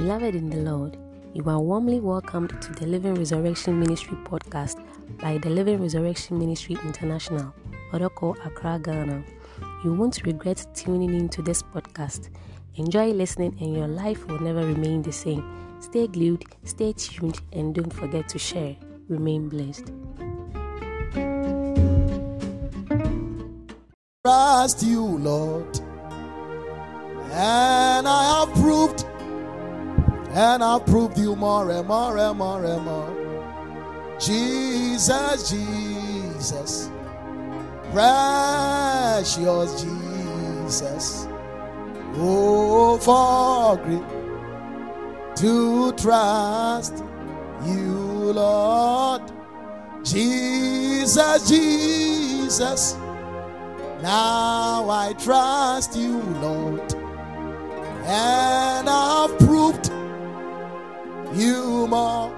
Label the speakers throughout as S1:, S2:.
S1: Beloved in the Lord, you are warmly welcomed to the Living Resurrection Ministry podcast by the Living Resurrection Ministry International, Odorkor, Accra, Ghana. You won't regret tuning in to this podcast. Enjoy listening, and your life will never remain the same. Stay glued, stay tuned, and don't forget to share. Remain blessed.
S2: Trust you, Lord. And I have proved, and I've proved you more and more and more and more. Jesus, Jesus, precious Jesus. Oh, for great to trust you, Lord. Jesus, Jesus. Now I trust you, Lord, and I've proved you more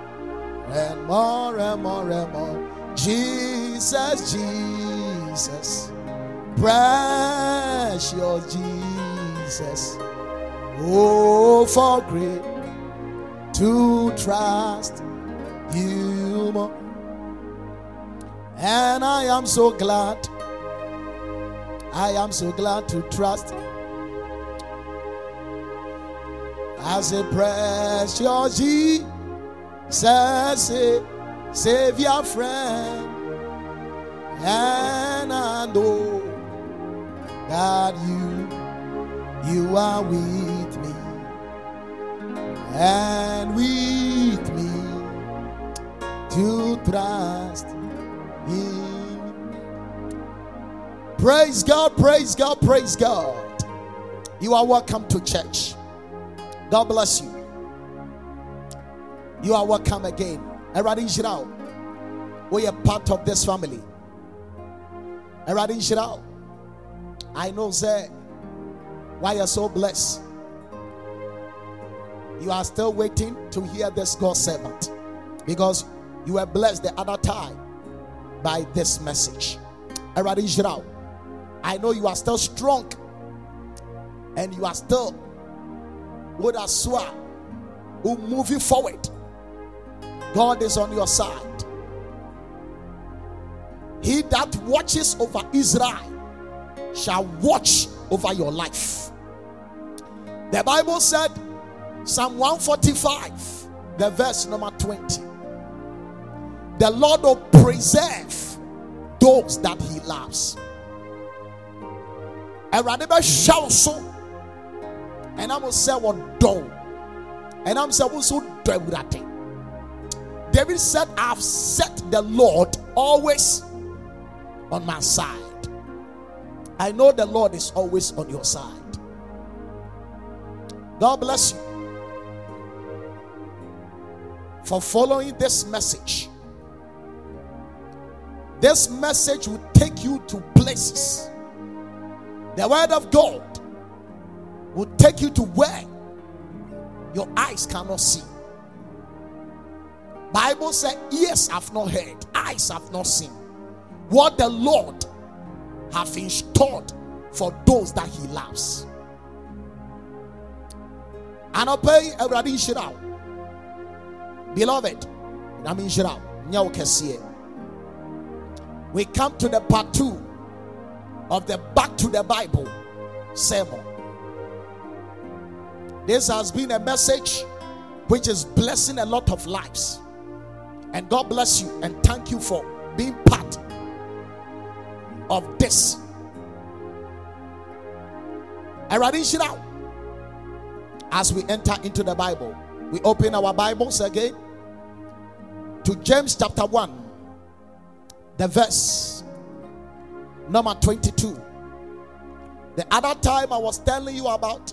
S2: and more and more and more. Jesus, Jesus, precious Jesus. Oh, for great to trust you more. And I am so glad I am so glad to trust as a precious Jesus, a Savior friend, and I know that you, you are with me and with me to trust Him. Praise God, praise God, praise God. You are welcome to church. God bless you. You are welcome again. Everybody Israel. We are part of this family. Everybody Israel. I know say why you're so blessed. You are still waiting to hear this God servant because you were blessed the other time by this message. Everybody Israel. I know you are still strong and you are still with a sword who moving forward. God is on your side. He that watches over Israel shall watch over your life. The Bible said, Psalm 145, the verse number 20. The Lord will preserve those that he loves bɛhwɛ wo so ɛnam sɛ wɔdɔ wo ɛnam sɛ wo nso dɔ awurade david said i've set the lord always on my side. I know the lord is always on your side. God bless you for following this message. This message will take you to places. The word of God will take you to where your eyes cannot see. Bible said, ears have not heard, eyes have not seen. What the Lord have installed for those that He loves. And pay everybody shirao. Beloved, I mean shirao. We come to the part two of the Back to the Bible sermon. This has been a message which is blessing a lot of lives. And God bless you and thank you for being part of this. now. As we enter into the Bible, we open our Bibles again to James chapter 1, the verse Number 22. The other time I was telling you about,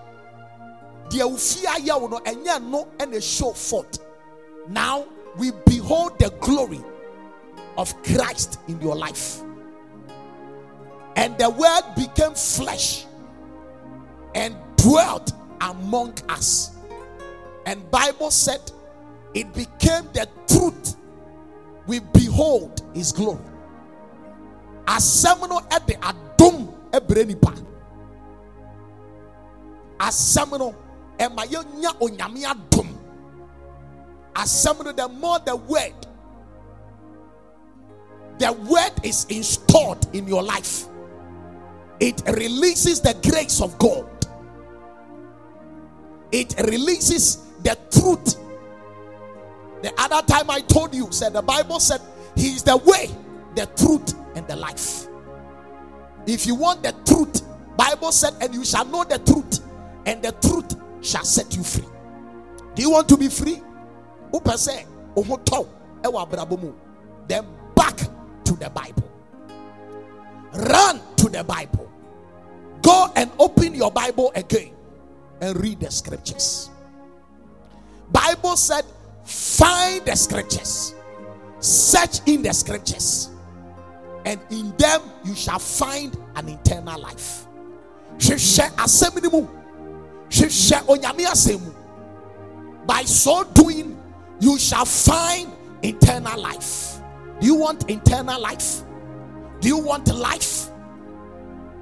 S2: deɛ
S3: ofie ayɛ wo no ɛnyɛ no ɛna show forth now we behold the glory of christ in your life. And the word became flesh and dwelt among us. And bible said it became the truth. We behold his glory. Asɛm no ɛde adom ɛbrɛ nipa asɛm ɛma yɛnya onyame adom. The more the word the word is installed in your life. It releases the grace of god. It releases the truth. The other time i told you said the bible said he is the way the truth and the life. If you want the truth bible said and you shall know the truth and the truth shall set you free. Do you want to be free? Then back to the bible. Run to the bible. Go and open your bible again and read the scriptures. Bible said find the scriptures. Search in the scriptures. And in them you shall find an eternal life hwehwɛ onyame asɛm by so doing you shall find eternal life. Do you want eternal life? Do you want life?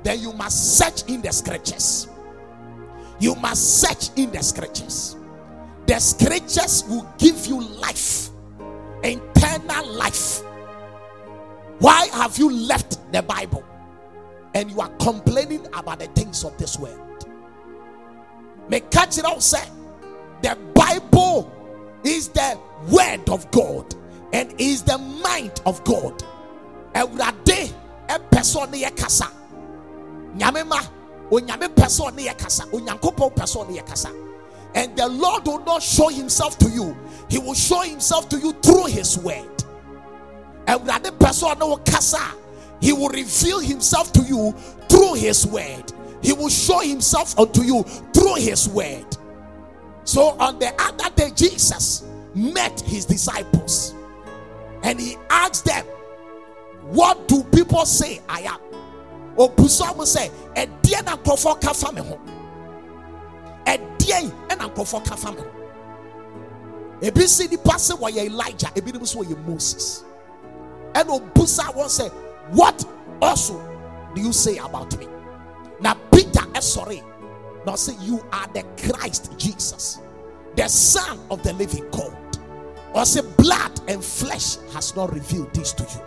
S3: Then you must search in the scriptures. You must search in the scriptures. The scriptures will give you life eternal life. Why have you left the bible? And you are complaining about the things of this world make catch it all say the bible is the word of god and is the mind of god. Awurade ɛpɛ sɛ ɔne yɛ nyame ma onyame pɛ sɛ ɔne yɛ kasa. Onyankopɔn pɛ and the lord will not show himself to you. He will show himself to you through his word. Awurade pɛ sɛ ɔne wo kasa. He will reveal himself to you through his word he will show himself unto you through his word. So on the other day jesus met his disciples and he asked them what do people say i am? Obusa mo sɛ ɛdeɛ na nkurɔfoɔ ka fa me ho ɛdeɛ ɛna nkurɔfoɔ ka fa me ho ebi si nipa sɛ wɔyɛ elijah ebinom nso wɔyɛ moses. Ɛna obusa wɔn sɛ what also do you say about me? Na ɛsɔre na ɔsɛ you are the christ jesus the son of the living god. Or ɔsɛ blood and flesh has not revealed this to you.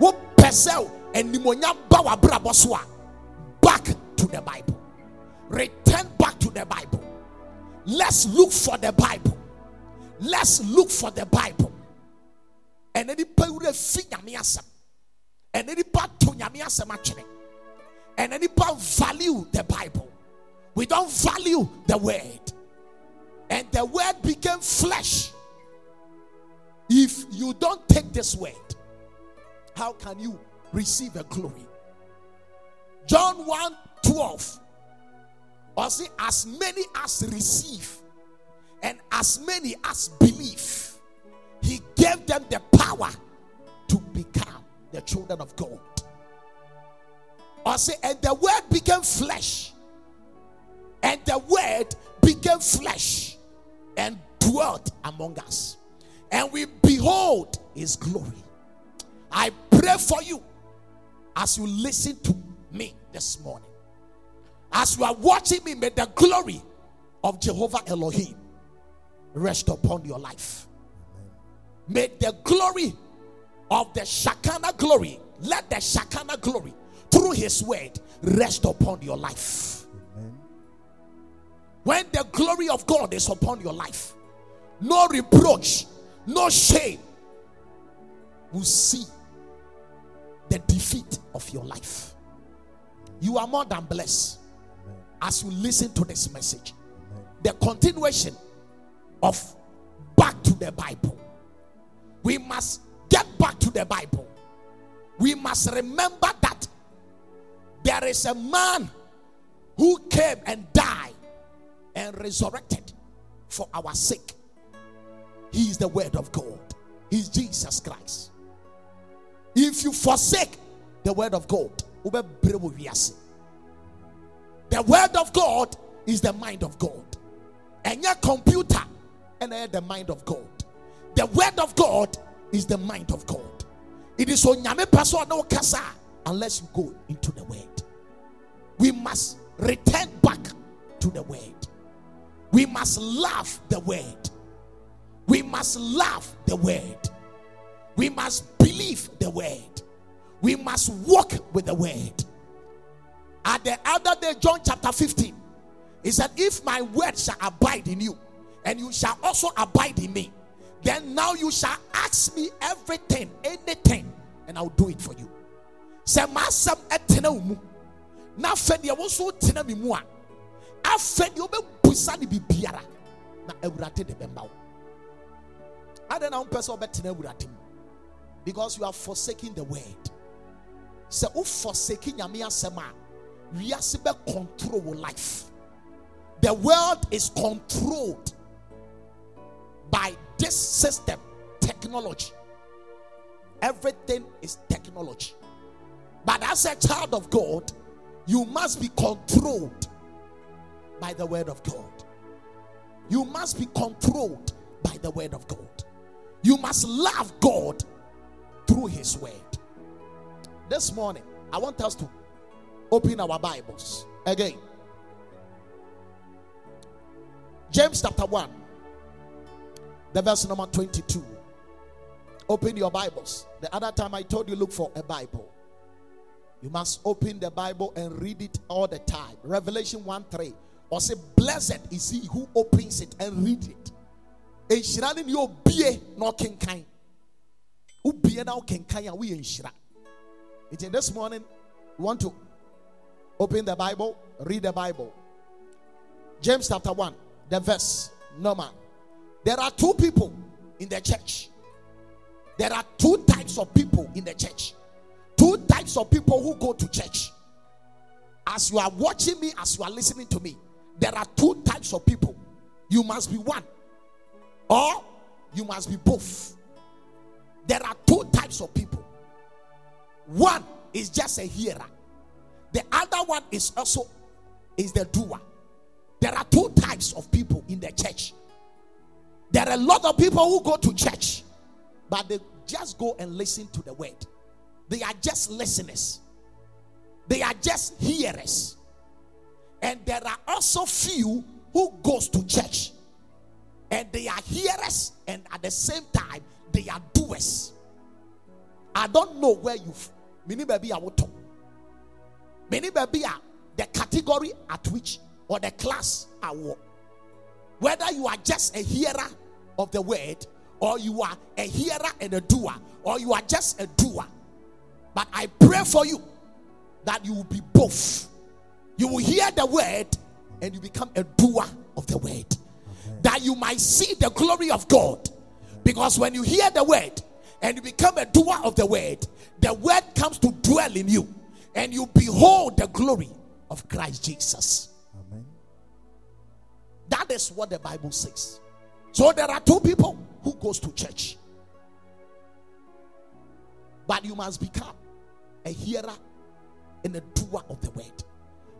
S3: Wopɛ sɛ animonyam ba w'abrabɔ back to the bible. Return back to the bible. Let's look for the bible. Let's look for the bible. Ɛna nipa wura fi nyame asɛm ɛna nipa to nyame asɛm ɛna nipa value the bible. We don't value the word. And the word became flesh. If you don't take this word how can you receive a glory? John 1 12 or see as many as receive and as many as believe he gave them the power to become the children of God. Or say, and the word became flesh, and the word became flesh and dwelt among us, and we behold his glory. I pray for you as you listen to me this morning. As you are watching me, may the glory of Jehovah Elohim rest upon your life. May the glory of the Shekinah glory, let the Shekinah glory through his word rest upon your life. When the glory of God is upon your life, no reproach, no shame will see the defeat of your life. You are more than blessed as you listen to this message. The continuation of back to the Bible. We must get back to the Bible. We must remember there is a man who came and died and resurrected for our sake. He is the word of God. He's Jesus Christ. If you forsake the word of God, the word of God is the mind of God. And your computer and the mind of God. The word of God is the mind of God. It is on yame no kasa unless you go into the word. We must return back to the word. We must love the word. We must love the word. We must believe the word. We must walk with the word. At the other day, John chapter 15, he said, If my word shall abide in you, and you shall also abide in me, then now you shall ask me everything, anything, and I'll do it for you. Say, Na fedi ya woso tena mi mua. Afedi obe busa ni bibiara. Na ewurate de bemba wo. Ade na umpesa obe tena ewurate mu. Because you are forsaking the word. Say, u forsaking nyame asem a wiase be control life. The world is controlled by this system, technology. Everything is technology. But as a child of God, you must be controlled by the word of God. You must be controlled by the word of God. You must love God through his word. This morning, I want us to open our Bibles again. James chapter 1, the verse number 22. Open your Bibles. The other time I told you, look for a Bible. You must open the Bible and read it all the time. Revelation 1 3. Or say, Blessed is he who opens it and read it. Enhyira na a this morning, we want to open the Bible, read the Bible. James chapter 1, the verse number. There are two people in the church. There are two types of people in the church. Types of people who go to church. As you are watching me, as you are listening to me, there are two types of people. You must be one, or you must be both. There are two types of people. One is just a hearer. The other one is also is the doer. There are two types of people in the church. There are a lot of people who go to church, but they just go and listen to the word. They are just listeners. They are just hearers. And there are also few who goes to church and they are hearers and at the same time they are doers. I don't know where you many baby are what many baby are the category at which or the class I what whether you are just a hearer of the word or you are a hearer and a doer or you are just a doer but i pray for you that you will be both. You will hear the word and you become a doer of the word. That you might see the glory of god. Because when you hear the word and you become a doer of the word the word comes to dwell in you and you behold the glory of christ jesus.
S4: Amen.
S3: that is what the bible says. So there are two people who goes to church. But you must become a hearer and a doer of the word.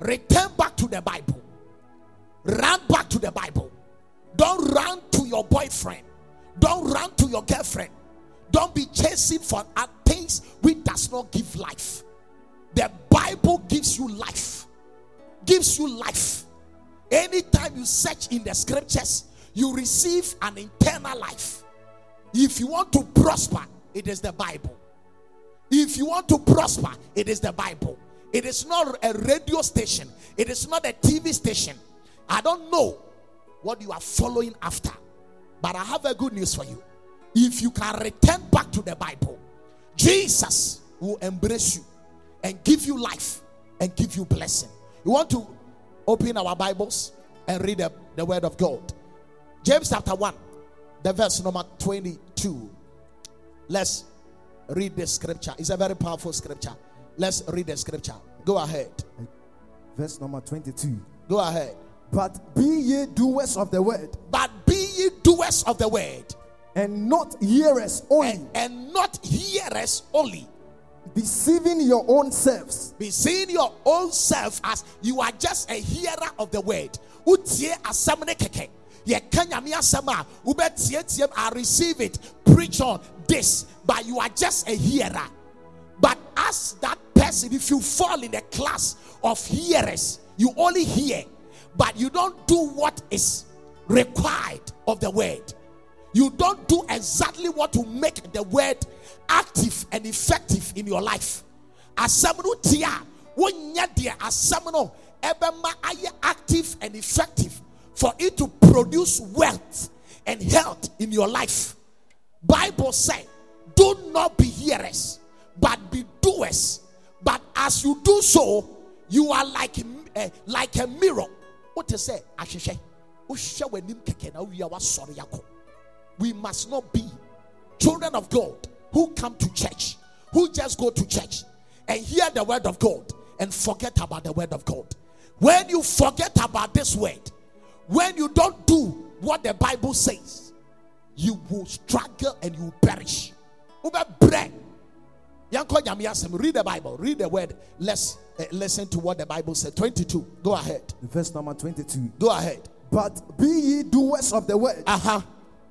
S3: Return back to the bible. Run back to the bible. Don't run to your boyfriend. Don't run to your girlfriend. Don't be chasing for things which does not give life. The bible gives you life. Gives you life. Anytime you search in the scriptures you receive an eternal life. If you want to prosper it is the bible if you want to prosper it is the bible. It is not a radio station. It is not a tv station. I don't know what you are following after but i have a good news for you. If you can return back to the bible jesus will embrace you and give you life and give you blessing. You want to open our bibles and read the, the word of god? James chapter 1 the verse number 22 let's read the scripture it's a very powerful scripture let's read the scripture go ahead
S4: Verse number 22.
S3: go ahead
S4: But be ye doers of the word,
S3: but be ye doers of the word,
S4: and not hearers only,
S3: and, and not hearers only.
S4: deceiving your own selves.
S3: Be seeing your own self as you are just a hearer of the word. Utie asɛm ne kɛkɛ. I receive it. Preach on this, but you are just a hearer. But as that person, if you fall in the class of hearers, you only hear, but you don't do what is required of the word. You don't do exactly what to make the word active and effective in your life. Asɛm no tie a wonyɛ deɛ active and effective for it to produce wealth and health in your life. Bible say, do not be hearers, but be doers. But as you do so, you are like a, like a mirror. What to say? Ahwehwɛ. Wohwɛ w'anim kɛkɛ na wowie a woasɔre akɔ. We must not be children of God who come to church, who just go to church and hear the word of God and forget about the word of God. When you forget about this word, when you don't do what the Bible says, you will struggle and you will perish. Wobɛbrɛ. Yɛnkɔ Nyame asɛm. Read the Bible. Read the word. Let's uh, listen to what the Bible said. 22. Go ahead.
S4: Verse number 22.
S3: Go ahead.
S4: But be ye doers of the word,
S3: Uh huh.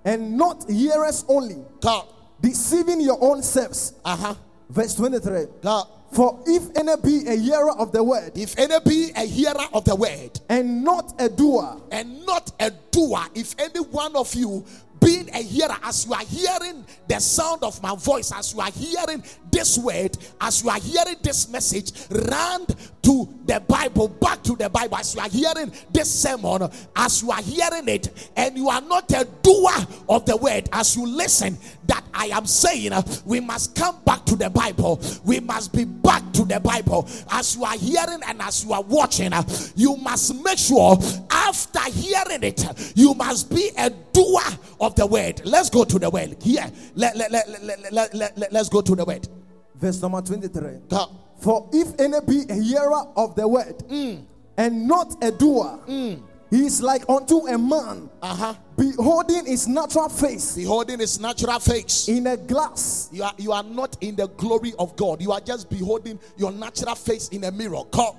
S4: and not hearers only,
S3: Go.
S4: deceiving your own selves.
S3: Uh huh.
S4: Verse 23.
S3: Go.
S4: For if any be a hearer of the word,
S3: If any be a hearer of the word
S4: and not a doer,
S3: and not a doer, if any one of you being a hearer, as you are hearing the sound of my voice, as you are hearing this word, as you are hearing this message, run to the Bible, back to the Bible, as you are hearing this sermon, as you are hearing it, and you are not a doer of the word, as you listen, that I am saying, we must come back to the Bible. We must be back to the Bible. As you are hearing and as you are watching, you must make sure after hearing it, you must be a doer of the word. Let's go to the word. Here, let, let, let, let, let, let, let, us go to the word.
S4: verse number 23.
S3: Go.
S4: For if any be a hearer of the word,
S3: Mm.
S4: and not a doer, he is like unto a man
S3: Uh huh.
S4: beholding his natural face
S3: Beholding his natural face.
S4: in a glass.
S3: You are, you are not in the glory of God. You are just beholding your natural face in a mirror. Come.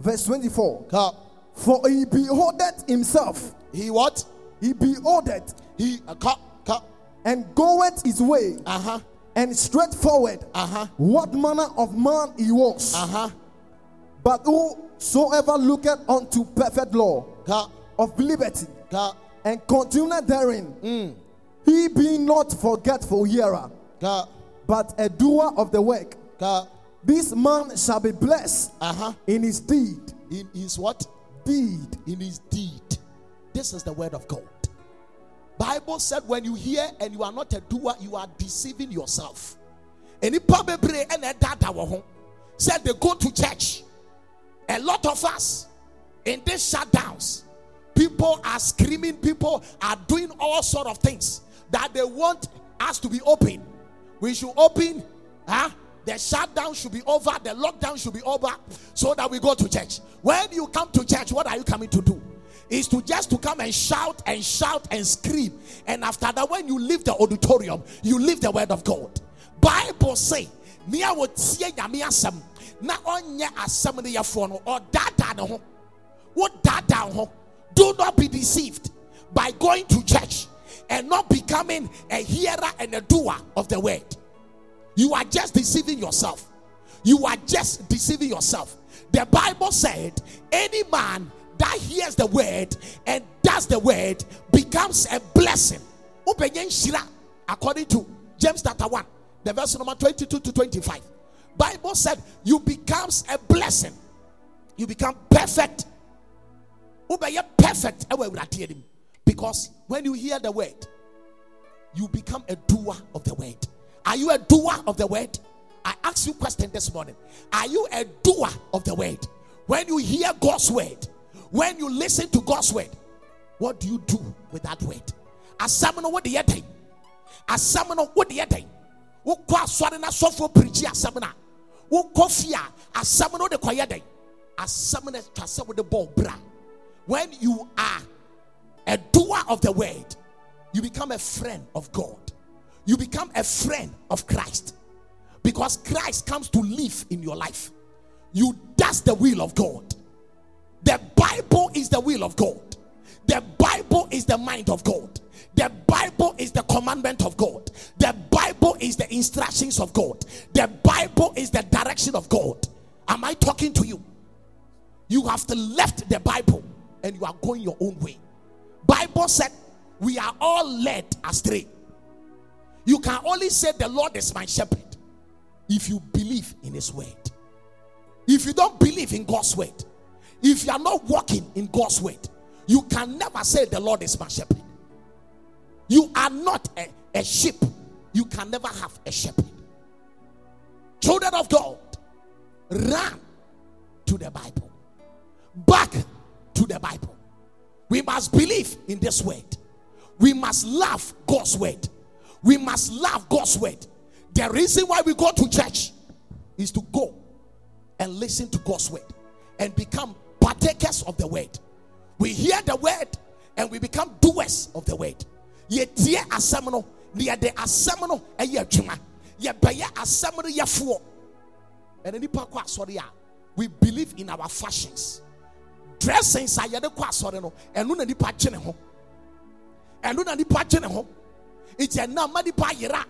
S4: Verse 24.
S3: Come.
S4: For he beholdeth himself,
S3: He what?
S4: he beholdeth,
S3: He uh,
S4: and goeth his way,
S3: Uh huh.
S4: and straightforward
S3: Uh huh.
S4: what manner of man he was.
S3: Uh huh.
S4: But whosoever looketh unto perfect law of liberty, and continueth therein,
S3: Mm.
S4: he be not forgetful hearer, but a doer of the work. This man shall be blessed
S3: Uh huh.
S4: in his deed.
S3: In his what?
S4: Deed.
S3: In his deed. This is the word of God. Bible said when you hear and you are not a doer, you are deceiving yourself. And. Said they go to church. A lot of us in these shutdowns, people are screaming, people are doing all sort of things that they want us to be open. We should open, huh? The shutdown should be over, the lockdown should be over, so that we go to church. When you come to church, what are you coming to do? Is to just to come and shout and shout and scream. And after that, when you leave the auditorium, you leave the word of God. Bible say, "Nia wo tie nyame asɛm. Na ɔnyɛ asɛm no yɛfoɔ no ɔdaadaa ne ho. Wo daadaa ho. Do not be deceived by going to church and not becoming a hearer and a doer of the word. You are just deceiving yourself. You are just deceiving yourself. The bible said any man that hears the word and does the word becomes a blessing. According to james chapter 1 the verse number 22 to 25 bible said you becomes a blessing. You become perfect. Perfect because when you hear the word you become a doer of the word. Are you a doer of the word? I asked you question this morning. Are you a doer of the word? When you hear god's word when you listen to god's word what do you do with that word? Asɛm no wode yɛ dɛn asɛm no wode yɛ dɛn wokɔ asɔre na wode kɔyɛ dɛn asɛm wode bra when you are a doer of the word, you become a friend of God. You become a friend of Christ. Because Christ comes to live in your life. You does the will of God. The Bible is the will of God. The Bible is the mind of God. The Bible is the commandment of God. The Bible is the instructions of God. The Bible is the direction of God. Am I talking to you? You have to left the Bible and you are going your own way. Bible said we are all led astray. You can only say the Lord is my shepherd if you believe in his word. If you don't believe in God's word, if you are not walking in God's word, you can never say the Lord is my shepherd. You are not a, a sheep. You can never have a shepherd. Children of God, run to the Bible. Back to the Bible. We must believe in this word. We must love God's word. We must love God's word. The reason why we go to church is to go and listen to God's word and become partakers of the word. We hear the word and we become doers of the word. Yɛtie asɛm no na yɛde asɛm no ɛyɛ adwuma. Yɛbɛyɛ asɛm no yɛfoɔ. And nipa kɔ asɔre a we believe in our fashions. Dressings a yɛde kɔ asɔre no ɛno na nipa gye ne ho. Ɛno na nipa gye ne ho. Nti ɛnam ma nipa yera.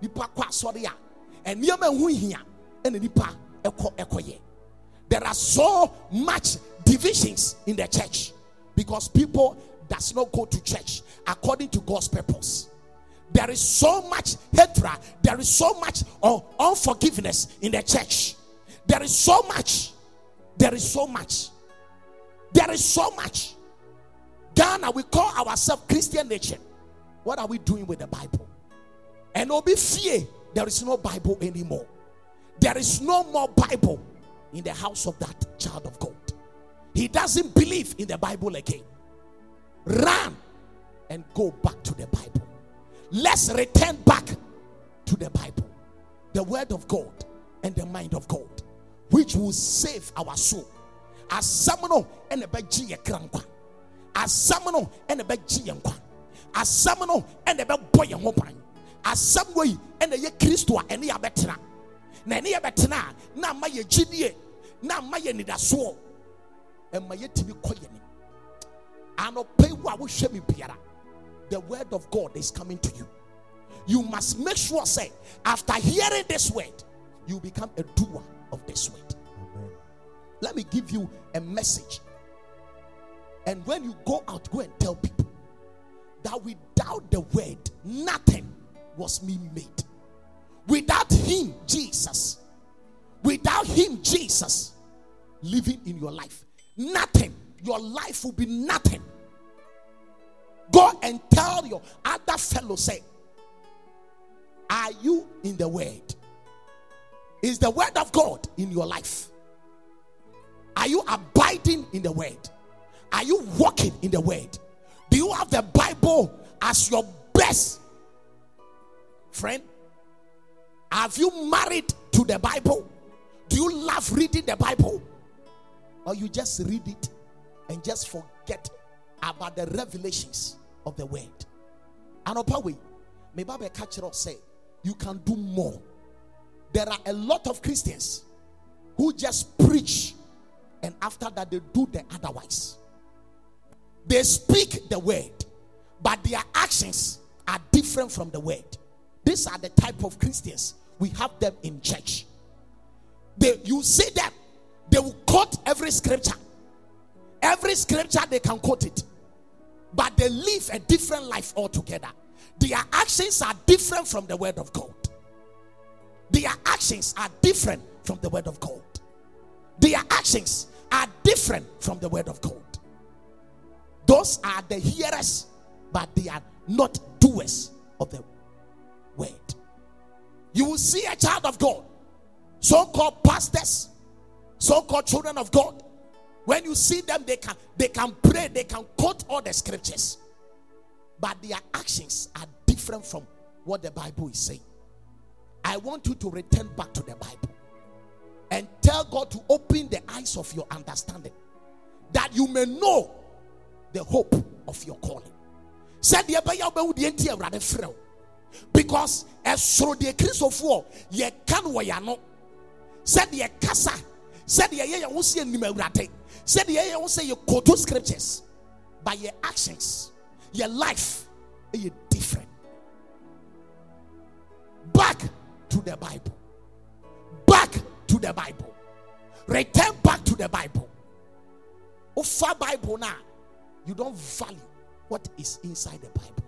S3: Nipa kɔ asɔre a ɛnneɛma ɛho hia ɛna nipa ɛkɔ ɛkɔyɛ. There are so much divisions in the church because people does not go to church according to God's purpose. There is so much hatred, there is so much of unforgiveness in the church. There is so much, there is so much, there is so much. Ghana, we call ourselves Christian nation. What are we doing with the Bible? And obi fear, there is no Bible anymore. There is no more Bible in the house of that child of God. He doesn't believe in the Bible again. Run and go back to the Bible. Let's return back to the Bible, the Word of God and the mind of God, which will save our soul. As someone and a beji ye. As someone and a beji yankwa. As someone and a boy and hopan. As some way and ye Christo and ya betra. Na ne yɛbɛtena na ma yɛ gyidie na ma yɛ nidasoɔ ɛma yɛtumi kɔ yɛ nim anɔpɛ wo a wohwɛ me biara the word of god is coming to you. You must make sure say after hearing this word you become a doer of this word. Let me give you a message. And when you go out go and tell people that without the word nothing was being made without him jesus without him jesus living in your life nothing your life will be nothing. Go and tell your other fellow say are you in the word? Is the word of god in your life? Are you abiding in the word? Are you walking in the word? Do you have the bible as your best friend have you married to the bible do you love reading the bible or you just read it and just forget about the revelations of the word. And way, may Bible catch say you can do more. There are a lot of Christians who just preach and after that they do the otherwise. They speak the word, but their actions are different from the word. These are the type of Christians we have them in church. They, you see them, they will quote every scripture. Every scripture they can quote it, but they live a different life altogether. Their actions are different from the word of God. Their actions are different from the word of God. Their actions are different from the word of God. Those are the hearers, but they are not doers of the word. You will see a child of God, so called pastors, so called children of God. When you see them, they can they can pray, they can quote all the scriptures, but their actions are different from what the Bible is saying. I want you to return back to the Bible and tell God to open the eyes of your understanding that you may know the hope of your calling. Said the because ɛsoro deɛ kristofoɔ yɛka no wɔ yɛ ano. Sɛdeɛ kasa sɛdeɛ yɛyɛ ho sɛ yɛnim awurade sɛdeɛ yɛyɛ ho sɛ scriptures but your actions your life is different. Back to the bible. Back to the bible. Return back to the bible. Ofa bible now you don't value what is inside the bible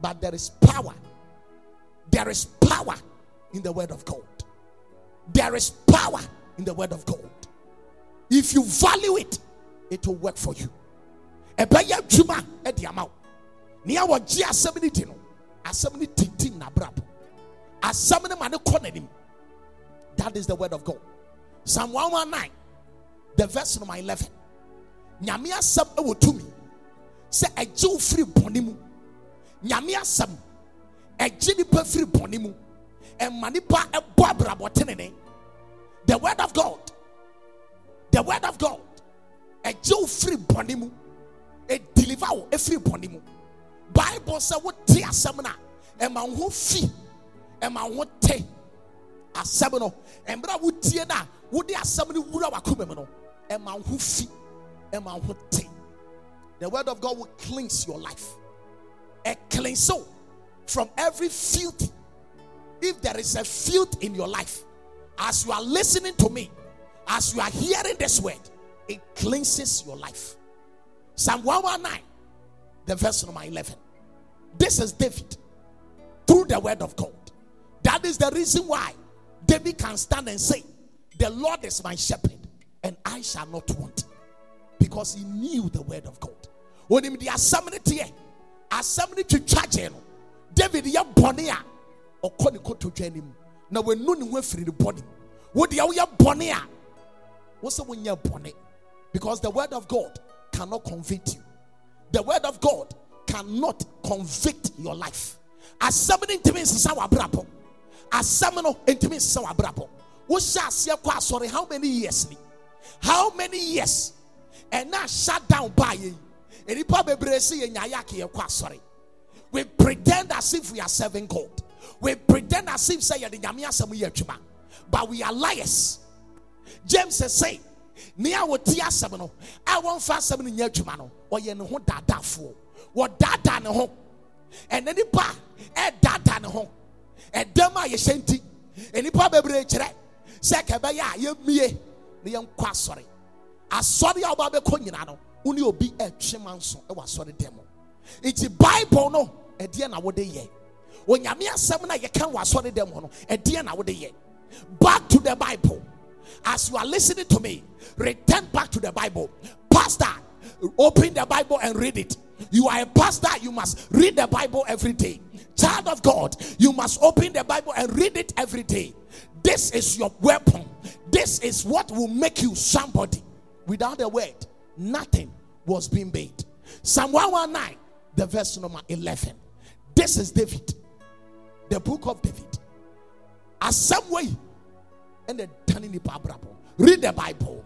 S3: but there is power. There is power in the word of god. There is power in the word of god. If you value it it will work for you. Ɛbɛyɛ adwuma ɛde ama wo nea wɔgye asɛm no di no. Asɛm no tintim n'abrabɔ asɛm no ma ne kɔ that is the word of god. Psalm 119 the verse number 11 nyame asɛm ɛwɔ tumi. Ɛgye wo firi bɔne mu nyame asɛm. Ɛgye nipa firi bɔne mu. Ɛma nipa ɛbɔ abrabɔ tenene. The word of god. The word of god. Ɛgye wo firi bɔne mu. Deliver wo ɛfiri bɔne mu. Bible sɛ wote asɛm no a ɛma wo ho fi. Ɛma wo ho te. Asɛm no mmerɛ a wotie no a wode asɛm no wura wakoma mu no ɛma wo ho fi. Ɛma wo ho te. The word of god will cleanse your life a cleanse from every filth if there is a filth in your life as you are listening to me as you are hearing this word it cleanses your life Psalm 119, the verse number 11. This is David through the word of God. That is the reason why David can stand and say, The Lord is my shepherd, and I shall not want. Because he knew the word of God. When him the assembly here, assembly to charge him, David bonia or koniko to join him. Now when none went free the body, would ya bonia? What's the one ya bonnet? Because the word of God cannot convict you. The word of God cannot convict your life. Asɛm no ntumi nsesa w'abrabɔ. Asɛm no ntumi nsesa w'abrabɔ. Wohyɛ aseɛ kɔ asɔre how many years ni? How many years? Ɛna shut down yɛ yi. Enipa bebree si yɛ nyaayɛ ake yɛ kɔ asɔre. We pretend as if we are serving God. We pretend as if say yɛ de nyame asɛm yɛ adwuma. But we are liars. James say nea wɔti asɛm no a wɔmfa asɛm no nyɛ adwuma no ɔyɛ ne ho daadafoɔ wɔdaadaa ne ho ɛna nipa ɛdaadaa ne ho ɛdɛm a yɛhyɛ nti nipa bebree kyerɛ sɛ kɛbɛyɛ a yɛmie na yɛnkɔ asɔre asɔre a wɔba bɛkɔ nyina no wo ne obi ɛtwe ma nso ɛwɔ asɔre dɛm nti bible no ɛdeɛ na wode yɛ onyame asɛm no a yɛka wɔ asɔre dɛm hɔ no ɛdeɛ na wode yɛ back to the bible as you are listening to me, return back to the Bible. Pastor, open the Bible and read it. You are a pastor, you must read the Bible every day. Child of God, you must open the Bible and read it every day. This is your weapon. This is what will make you somebody. Without a word, nothing was being made. Psalm 119, the verse number 11. This is David, the book of David. As some way and the Read the Bible.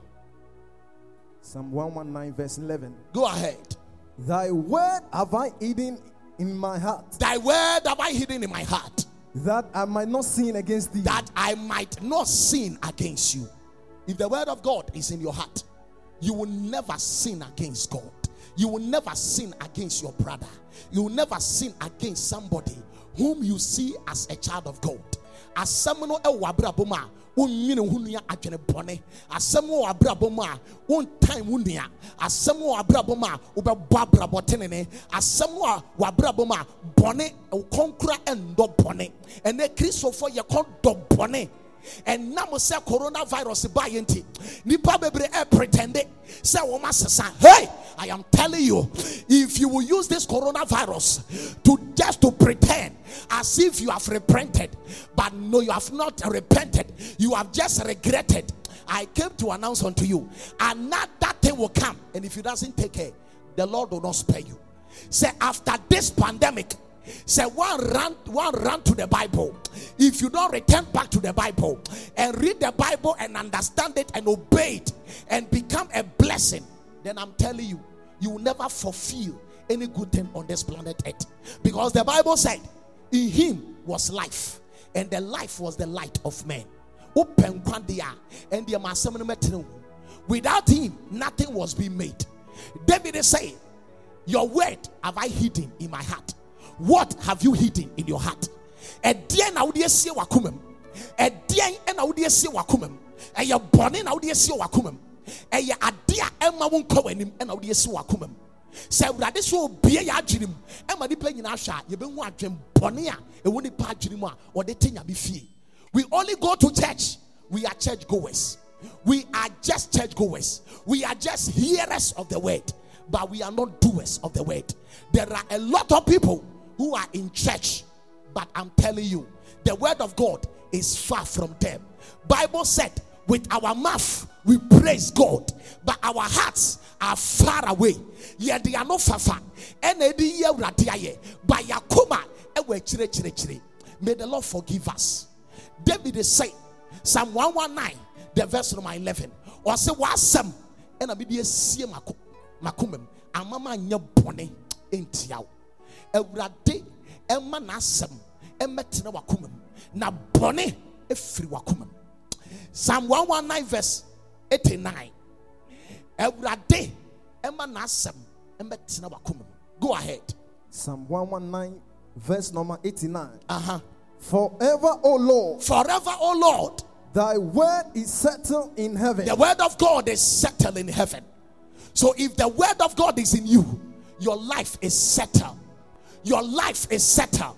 S4: Psalm 119, verse 11.
S3: Go ahead.
S4: Thy word have I hidden in my heart.
S3: Thy word have I hidden in my heart.
S4: That I might not sin against thee.
S3: That I might not sin against you. If the word of God is in your heart, you will never sin against God. You will never sin against your brother. You will never sin against somebody whom you see as a child of God. Asɛm no ɛwɔ abrabɔ mu a wonnwene ho nua adwene bɔne. Asɛm wɔ abrabɔ mu a wontan wo nua. Asɛm wɔ abrabɔ mu a wobɛbɔ abrabɔ tenene. Asɛm wɔ w'abrabɔ mu a bɔne kɔnkora ɛndɔ bɔne. Ɛnɛ bɔne. Ɛnam sɛ coronavirus wɔn asesa hey i am telling you if you will use this coronavirus to just to pretend as if you have repented but no you have not repented you have just regretted i came to announce unto you another thing will come. And if you doesn't take care the lord will not spare you. Say after this pandemic Say one run, one run to the Bible. If you don't return back to the Bible and read the Bible and understand it and obey it and become a blessing, then I'm telling you, you will never fulfill any good thing on this planet Earth. Because the Bible said, In him was life, and the life was the light of men. Open and the. Without him, nothing was being made. David is saying, Your word have I hidden in my heart. What have you hidden in your heart? ɛdeɛn na wode asie wakoma mu ɛdeɛn na wode asie wakoma mu ɛyɛ bɔne na wode asie wakoma mu ɛyɛ ade a ɛma wo nkɔ w'anim ɛna wode asie wakoma mu sɛ awurade sɛ obie yɛ adwene mu ɛma nipa nyinaa hwɛ a yɛbɛhu adwen bɔne a ɛwɔ nipa adwene mu a ɔde te nyame fie. We only go to church. We are church goers. We are just church goers. We are just hearers of the word but we are not doers of the word. There are a lot of people who are in church but i'm telling you the word of god is far from them. Bible said with our mouth we praise god but our hearts are far away. Ɛde yi awurade ayɛ but yakoma ɛwɔ akyirɛkyirɛkyirɛ may the lord forgive us. David is saying psalm 119 the verse number 11 ɔsɛ wasɛm ɛna mede asie mako makoma mu amama anyɛ bɔne ɛntia wo awurade ɛma n'asɛm ɛmɛtena wakoma mu na bɔne ɛfiri wakoma mu. Psalm 119 verse 89 awurade ɛma n'asɛm ɛmɛtena wakoma mu. Go ahead.
S4: Psalm 119, verse number 89.
S3: uh-huh.
S4: Forever, O Lord,
S3: forever o lord
S4: thy word is settled in heaven.
S3: the word of god is settled in heaven. So if the word of god is in you your life is settled your life is settled.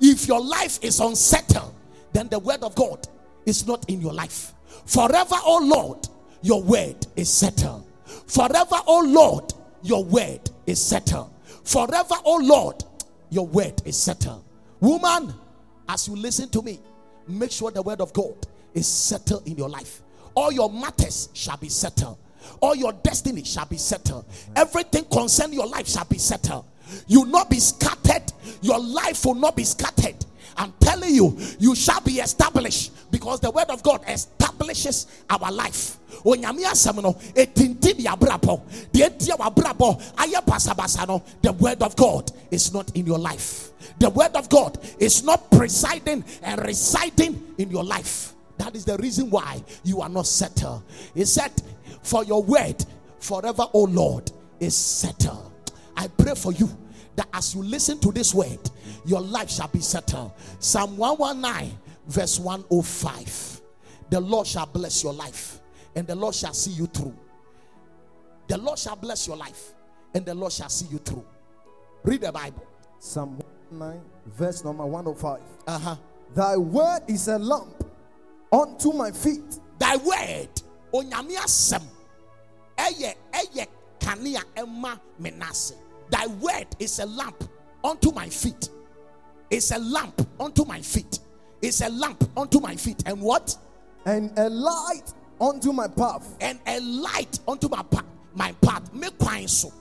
S3: If your life is unsettled then the word of god is not in your life. Forever o lord your word is settled. Forever o lord your word is settled. Forever o lord your word is settled. Woman as you listen to me make sure the word of god is settled in your life. All your matters shall be settled. All your destiny shall be settled. Everything concerning your life shall be settled you will not be scattered. Your life will not be scattered. I'm telling you you shall be established because the word of god establishes our life. The word of god is not in your life. The word of god is not presiding and residing in your life. That is the reason why you are not settled. He said for your word forever o lord is settled i pray for you that as you listen to this word your life shall be settled. Psalm 119 verse 105 the lord shall bless your life and the lord shall see you through. The lord shall bless your life and the lord shall see you through. Read the bible.
S4: Psalm 119, verse number 105.
S3: uh-huh.
S4: Thy word is a lamp unto my feet.
S3: Thy word onyame asɛm. Ɛyɛ ɛyɛ kanea ɛma me nase thy word is a lamp unto my feet. It's a lamp unto my feet. It's a lamp unto my feet. And what?
S4: And a light unto my path.
S3: and a light unto my path my path. Me kwan so.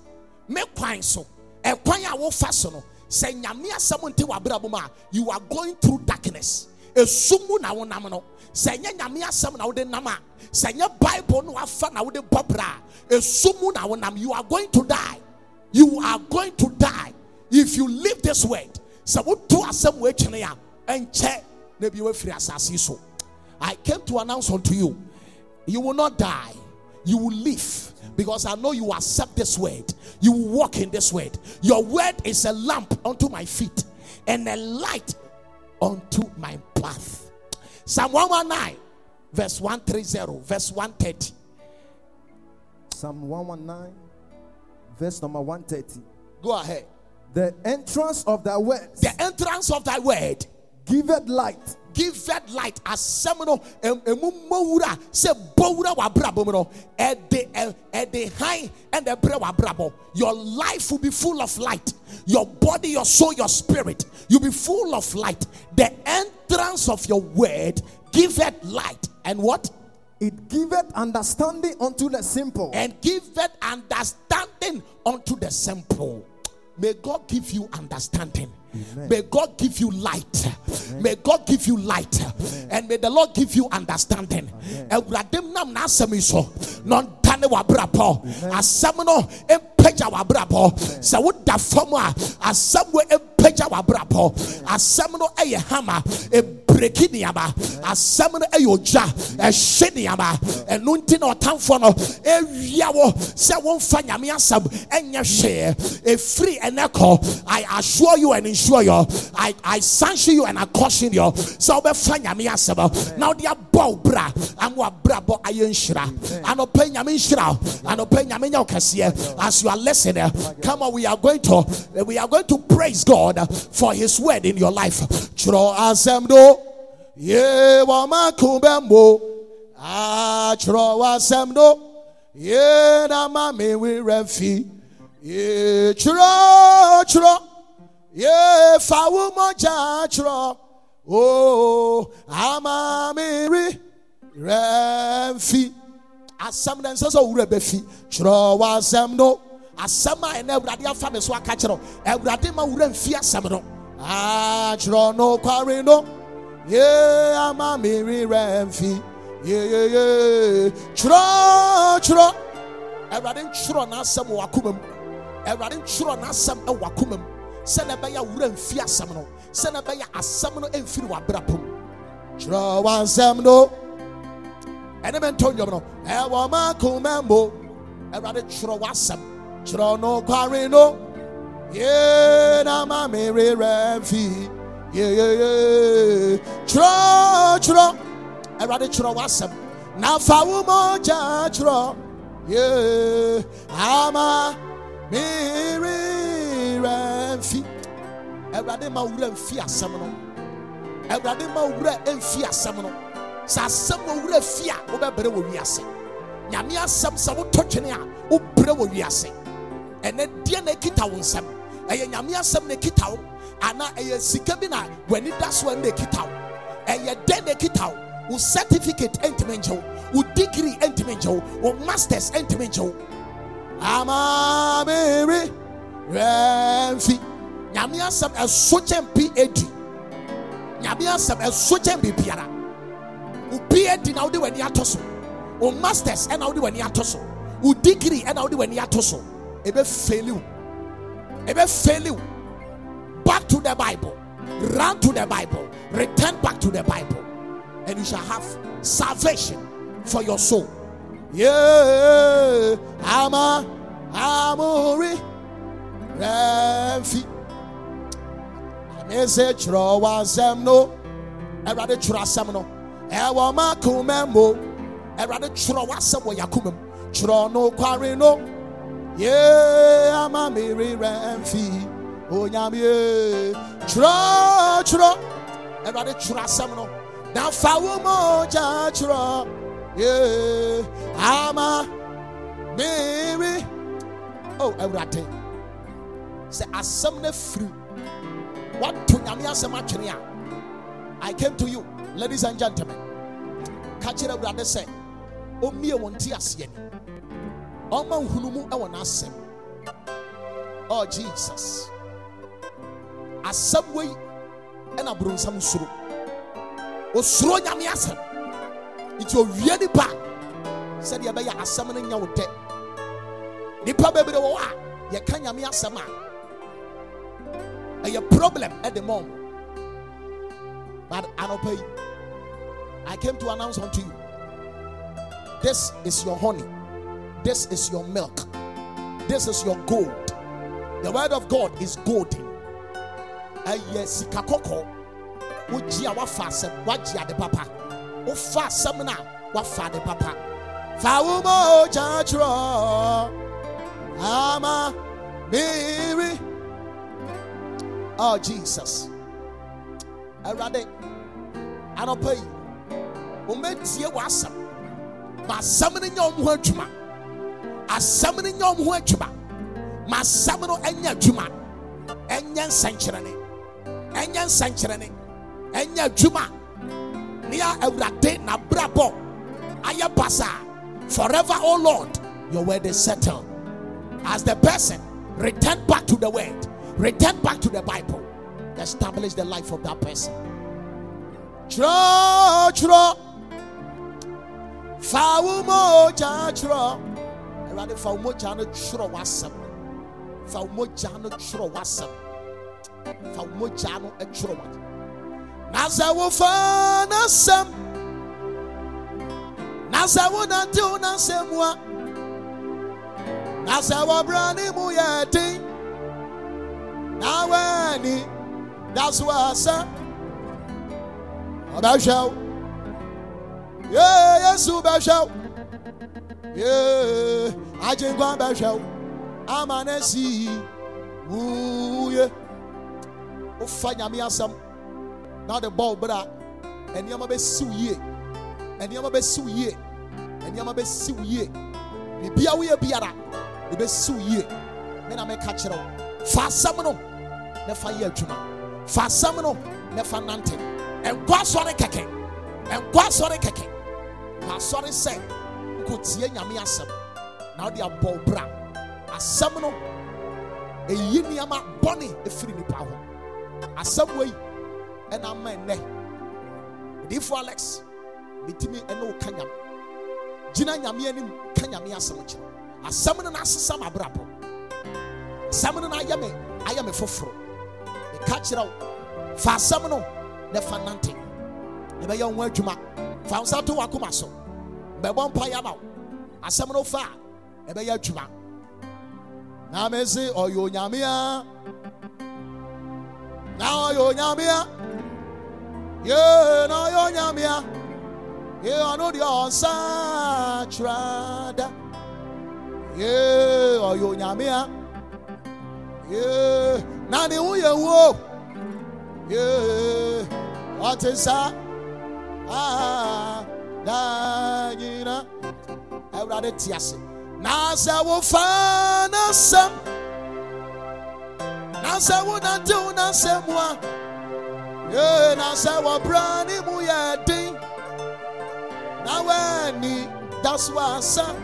S3: Me kwan so. A wofa so no sɛ nyame asɛm nte w'abrabɔ mu a you are going through darkness. Esum mu na wonam no. Sɛ nyɛ nyame asɛm na wode nam a sɛ nyɛ bible no wafa na wode bɔ bra a esum mu na wonam you are going to die you are going to die if you leave this word sɛ woto asɛm wɔ akyene a ɛnkyɛ na bi wafiri asase yi so i came to announce unto you you will not die you will live because I know you accept this word. You will walk in this word. Your word is a lamp unto my feet and a light unto my path. Psalm 119, verse 130, verse 130.
S4: Psalm 119, verse number 130.
S3: Go ahead.
S4: The entrance of thy word.
S3: The entrance of thy word
S4: giveth light, Give
S3: giveth light. Asɛm no em- emu sɛ bɔwura w'abrabɔ mu no ɛde ɛ- ɛde han ɛna ɛbrɛ w'abrabɔ your life will be full of light. Your body your soul your spirit you'll be full of light. The entrance of your word Give giveth light. And what
S4: it giveth understanding unto the simple.
S3: and giveth understanding unto the simple. May God give you understanding.
S4: Amen.
S3: May God give you light. May God give you light. And may the Lord give you understanding. Awurade nam yi so na ɔnta ɛndane wabrabɔ asɛm no mpagya wabrabɔ sɛ woda fam a asɛm wo mpagya wabrabɔ asɛm no ɛyɛ hama nneɛma asɛm no ɛyɛ ogya ɛhye nneɛma. Ɛno nti na ɔtamfoɔ no ewia wɔ sɛ wɔmfa nyame asɛm ɛnyɛ hwee. Efiri ɛnɛ i assure you and ensure you i i sanction you and i caution you sɛ ɔbɛfa nyame asɛm. Na ɔde abɔ bra ama wabrabɔ ayɛ nhyira. Anɔpɛ nyame nhyira anɔpɛ nyame nyɛ kɛseɛ. As you are listening come on we are going to we are going to praise god for his word in your life. Twerɛ asɛm do ye wɔma kubɛmbo atwerɛ w'asɛm do. Ye na ma me werɛ fi. Ye twerɛ twerɛ ye fa wo mɔgya twerɛ o ama me ri rɛ mfi asɛm no ɛnsɛ sɛ owurɛ bɛfi twerɛ w'asɛm no asɛm a ɛna awurade afa me so aka kyerɛ awurade ma wura mfi asɛm no atwerɛ no kware no ye ama me werɛ mfi yeyeye twerɛ twerɛ awurade ntwerɛ n'asɛm wɔ wakoma mu awurade ntwerɛ n'asɛm wɔ wakoma mu sɛnɛ ɛbɛyɛ wura mfi asɛm no. Sɛnɛ ɛbɛyɛ asɛm no mfiri w'abrabɔ mu twerɛ w'asɛm no. Ɛne mɛntɔ nnwom no. Ɛwɔ ma koma mbo awurade twerɛ w'asɛm twerɛ no kware no. Ye na ma me werɛ mfi yeyeye twerɛ twerɛ awurade twerɛ w'asɛm na fa wo mɔgya twerɛ ye ama me werɛ mfi awurade ma wura mfi asɛm no. Awurade ma wura mfi asɛm no. Sɛ asɛm wɔ wura fi a wobɛbrɛ wɔ wiase. Nyame asɛm sɛ wotɔ twene a wobrɛ wɔ wiase. Ɛnɛ deɛ na ɛkita wo nsɛm. Ɛyɛ nyame asɛm na ɛkita wo anaa ɛyɛ sika bi na w'ani da so na ɛkita wo. Ɛyɛ dɛn na ɛkita wo? Wo certificate ntumi nkyɛ wo. Wo degree ntumi nkyɛ wo. Wo masters ntumi nkyɛ wo. Ama meri rɛmfi. Nyame asɛm ɛso kyɛn phd nyame asɛm ɛso kyɛn biribiara. Wo phd na wode w'ani ato so. Wo masters ɛna wode w'ani ato so. Wo degree ɛna wode w'ani ato so. Ɛbɛfeli wo ɛbɛfeli wo back to the bible. Run to the bible. Return back to the bible. And you shall have salvation for your soul. Yeah. Ama amori refi. Amese twerɛ w'asɛm no awurade twerɛ asɛm no ɛwɔ ma koma mo awurade twerɛ w'asɛm wɔ yakoma mu twerɛ no kware no. Ye ama mere refi onyame twerɛ twerɛ awurade twerɛ asɛm no. Na fa wo mogya twerɛ ye ama mere oh awurade sɛ asɛm no afiri woato nyame asɛm atwene i came to you ladies and gentlemen. Ka kyerɛ awurade sɛ ɔmmie wɔn nte aseɛ ni. Ɔma nhunumu n'asɛm oh jesus asɛm wei ɛna borɔnsam suro osuro nyame asɛm nti owie nipa. Sɛdeɛ ɛbɛyɛ asɛm no nya wo dɛ nipa bebree wɔ hɔ a yɛka nyame asɛm a. Ɛyɛ problem at the moment but anɔpa yi. I came to announce unto you. This is your honey. This is your milk. This is your gold. The word of god is golden ɛyɛ sika kɔkɔɔ wogye a wafa ade papa. Wofa asɛm wafa ade papa. Fa wo ama miri. Oh jesus. Awurade anɔpa yi wɔmɛtie w'asɛm ma asɛm no nyɛ ɔmo ho adwuma. Asɛm no nyɛ ɔmo ho adwuma. Ma asɛm no ɛnyɛ adwuma. Ɛnyɛ nsɛnkyerɛnne ɛnyɛ nsɛnkyerɛnne ɛnyɛ adwuma. Ne a awurade n'abrabɔ. Ayɛ basa. Forever oh lord your word is settled. As the person return back to the word. Return back to the bible. Establish the life of that person. Twerɛ twerɛ fa wo mogya twerɛ awurade fa wo mogya no twerɛ w'asɛm no w'asɛm fa wo mogya no twerɛ w'asɛm na sɛ wofa n'asɛm na sɛ wonantew n'asɛm a na sɛ wɔbra ne mu yɛ den na w'ani da so a ɔbɛhwɛ wo. Yee yesu bɛhwɛ wo. Yee agyenkwa bɛhwɛ wo. Ama ne si wuye wofa nyame asɛm. Na ɔde bɔ wo berɛ a nneɛma bɛsi wo yie. Nneɛma bɛsi wo yie. Nneɛma bɛsi wo yie. Biribia woyɛ biara ɛbɛsi wo yie. Me na meka kyerɛ wo. Fa asɛm no na fa yɛ adwuma. Fa asɛm no na fa nante. Ɛnkɔ asɔre kɛkɛ. Ɛnkɔ asɔre kɛkɛ. Fa asɔre sɛ nkotie nyame asɛm. Na wode abɔ wo bra. Asɛm no ɛyi bɔne ɛfiri nipa ho asɛm wei ɛna ama ɛnnɛ. Difo alex metumi ɛne wo ka nyame. Gyina nyame anim ka nyame asɛm kyerɛ asɛm no n'asesa m'abrabɔ asɛm no n'ayɛ me ayɛ me foforɔ meka kyerɛ wo fa asɛm no na fa nante. Ɛbɛyɛ wo adwuma. Fa wo nsa to w'akoma so. Bɛbɔ mpa yɛ wo. Asɛm no fa a ɛbɛyɛ adwuma. Na mese ɔyɛ onyame a na ɔyɛ onyame a ye na ɔyɛ onyame a ye ɔno deɛ ɔnsa kyerɛ da ye ɔyɛ onyame a ye na ne ho yɛ wo ye ɔte sa ah da nyina awurade te ase na sɛ wofa n'asɛm na sɛ wonantew n'asɛm a ye na sɛ wɔbra ne mu yɛ den na w'ani da so asa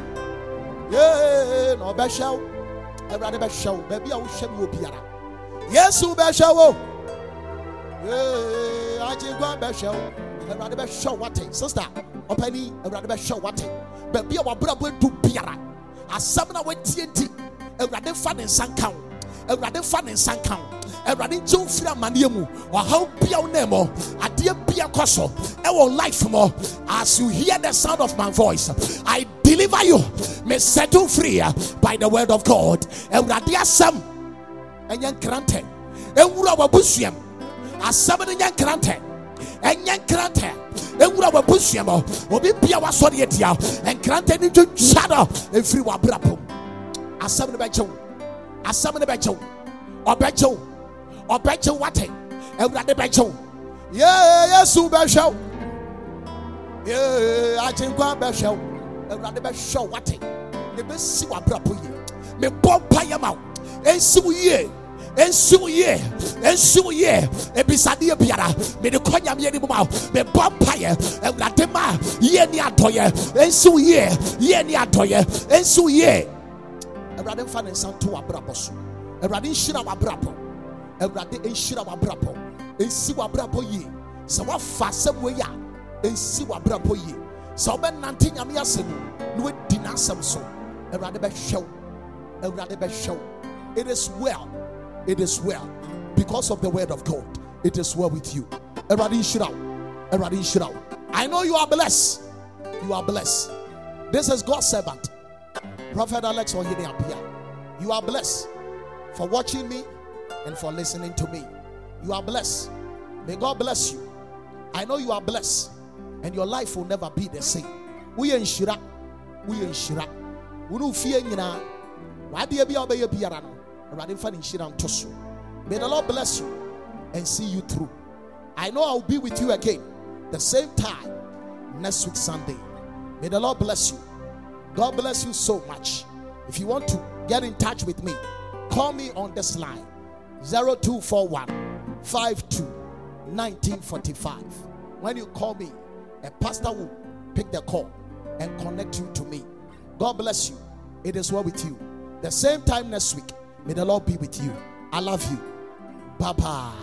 S3: ye na ɔbɛhwɛ wo awurade bɛhwɛ wo baabi a wohwɛ me wɔ yesu bɛhwɛ wo ye agyegua bɛhwɛ wo awurade bɛhwɛ wo wate sister ɔpani awurade bɛhwɛ wo wate baabi a wabrabɔ edu biara asɛm na watie nti awurade fa wo awurade fa ne nsa nka wo. Awurade nkyɛn wo firi amanneɛ mu. Ɔhaw bia wo nan mu adeɛ bia kɔ so ɛwɔ life mu. As you hear the sound of my voice i deliver you. May settle free uh, by the word of god. Awurade asɛm ɛnyɛ nkrantɛ. Ɛwura w'abusuam asɛm no nyɛ nkrantɛ. Ɛnyɛ nkrantɛ. Ewura w'abusua mu obi bia wasɔre atia nkrantɛ ne twitwa no ɛfiri w'abrabɔ mu. Asɛm no bɛgye wo asɛm no wo ɔbɛgye wo wate. Awurade bɛgye wo yee yesu bɛhwɛ wo yee agyenkwa bɛhwɛ wo awurade bɛhwɛ wo wate. Ne bɛsi w'abrabɔ yie. Mebɔ mpayɛ ma wo. Ɛnsi wo yie. Ɛnsi wo yie. Ɛnsi wo yie. Ebisadeɛ biara. Mede kɔ nyame anim ma wo. Mebɔ mpayɛ awurade ma yie ne adɔyɛ. Ɛnsi wo yie. Yie ne adɔyɛ. Ɛnsi wo yie awurade mfa ne nsa nto w'abrabɔ so. Awurade nhyira w'abrabɔ. Awurade nhyira w'abrabɔ. Ɛnsi w'abrabɔ yie. Sɛ woafa asɛm wei a ɛnsi w'abrabɔ yie. Sɛ wobɛnante nyame asɛm mu na woadi n'asɛm so awurade bɛhwɛ wo. Awurade bɛhwɛ wo. It is well. It is well. Because of the word of god it is well with you. Awurade nhyira wo. Awurade nhyira wo. I know you are blessed. You are blessed. This is god's servant prophet alex ohene apia you are blessed for watching me and for listening to me. You are blessed. May god bless you. I know you are blessed and your life will never be the same. Woyɛ nhyira wo ne wo fie nyinaa w'adeɛ bi a wobɛyɛ biara no. Awurade mfa may the lord bless you and see you through. I know i'll be with you again the same time next week sunday. May the lord bless you God bless you so much. If you want to get in touch with me, call me on this line 0241 52 1945. When you call me, a pastor will pick the call and connect you to me. God bless you. It is well with you. The same time next week, may the Lord be with you. I love you. Bye bye.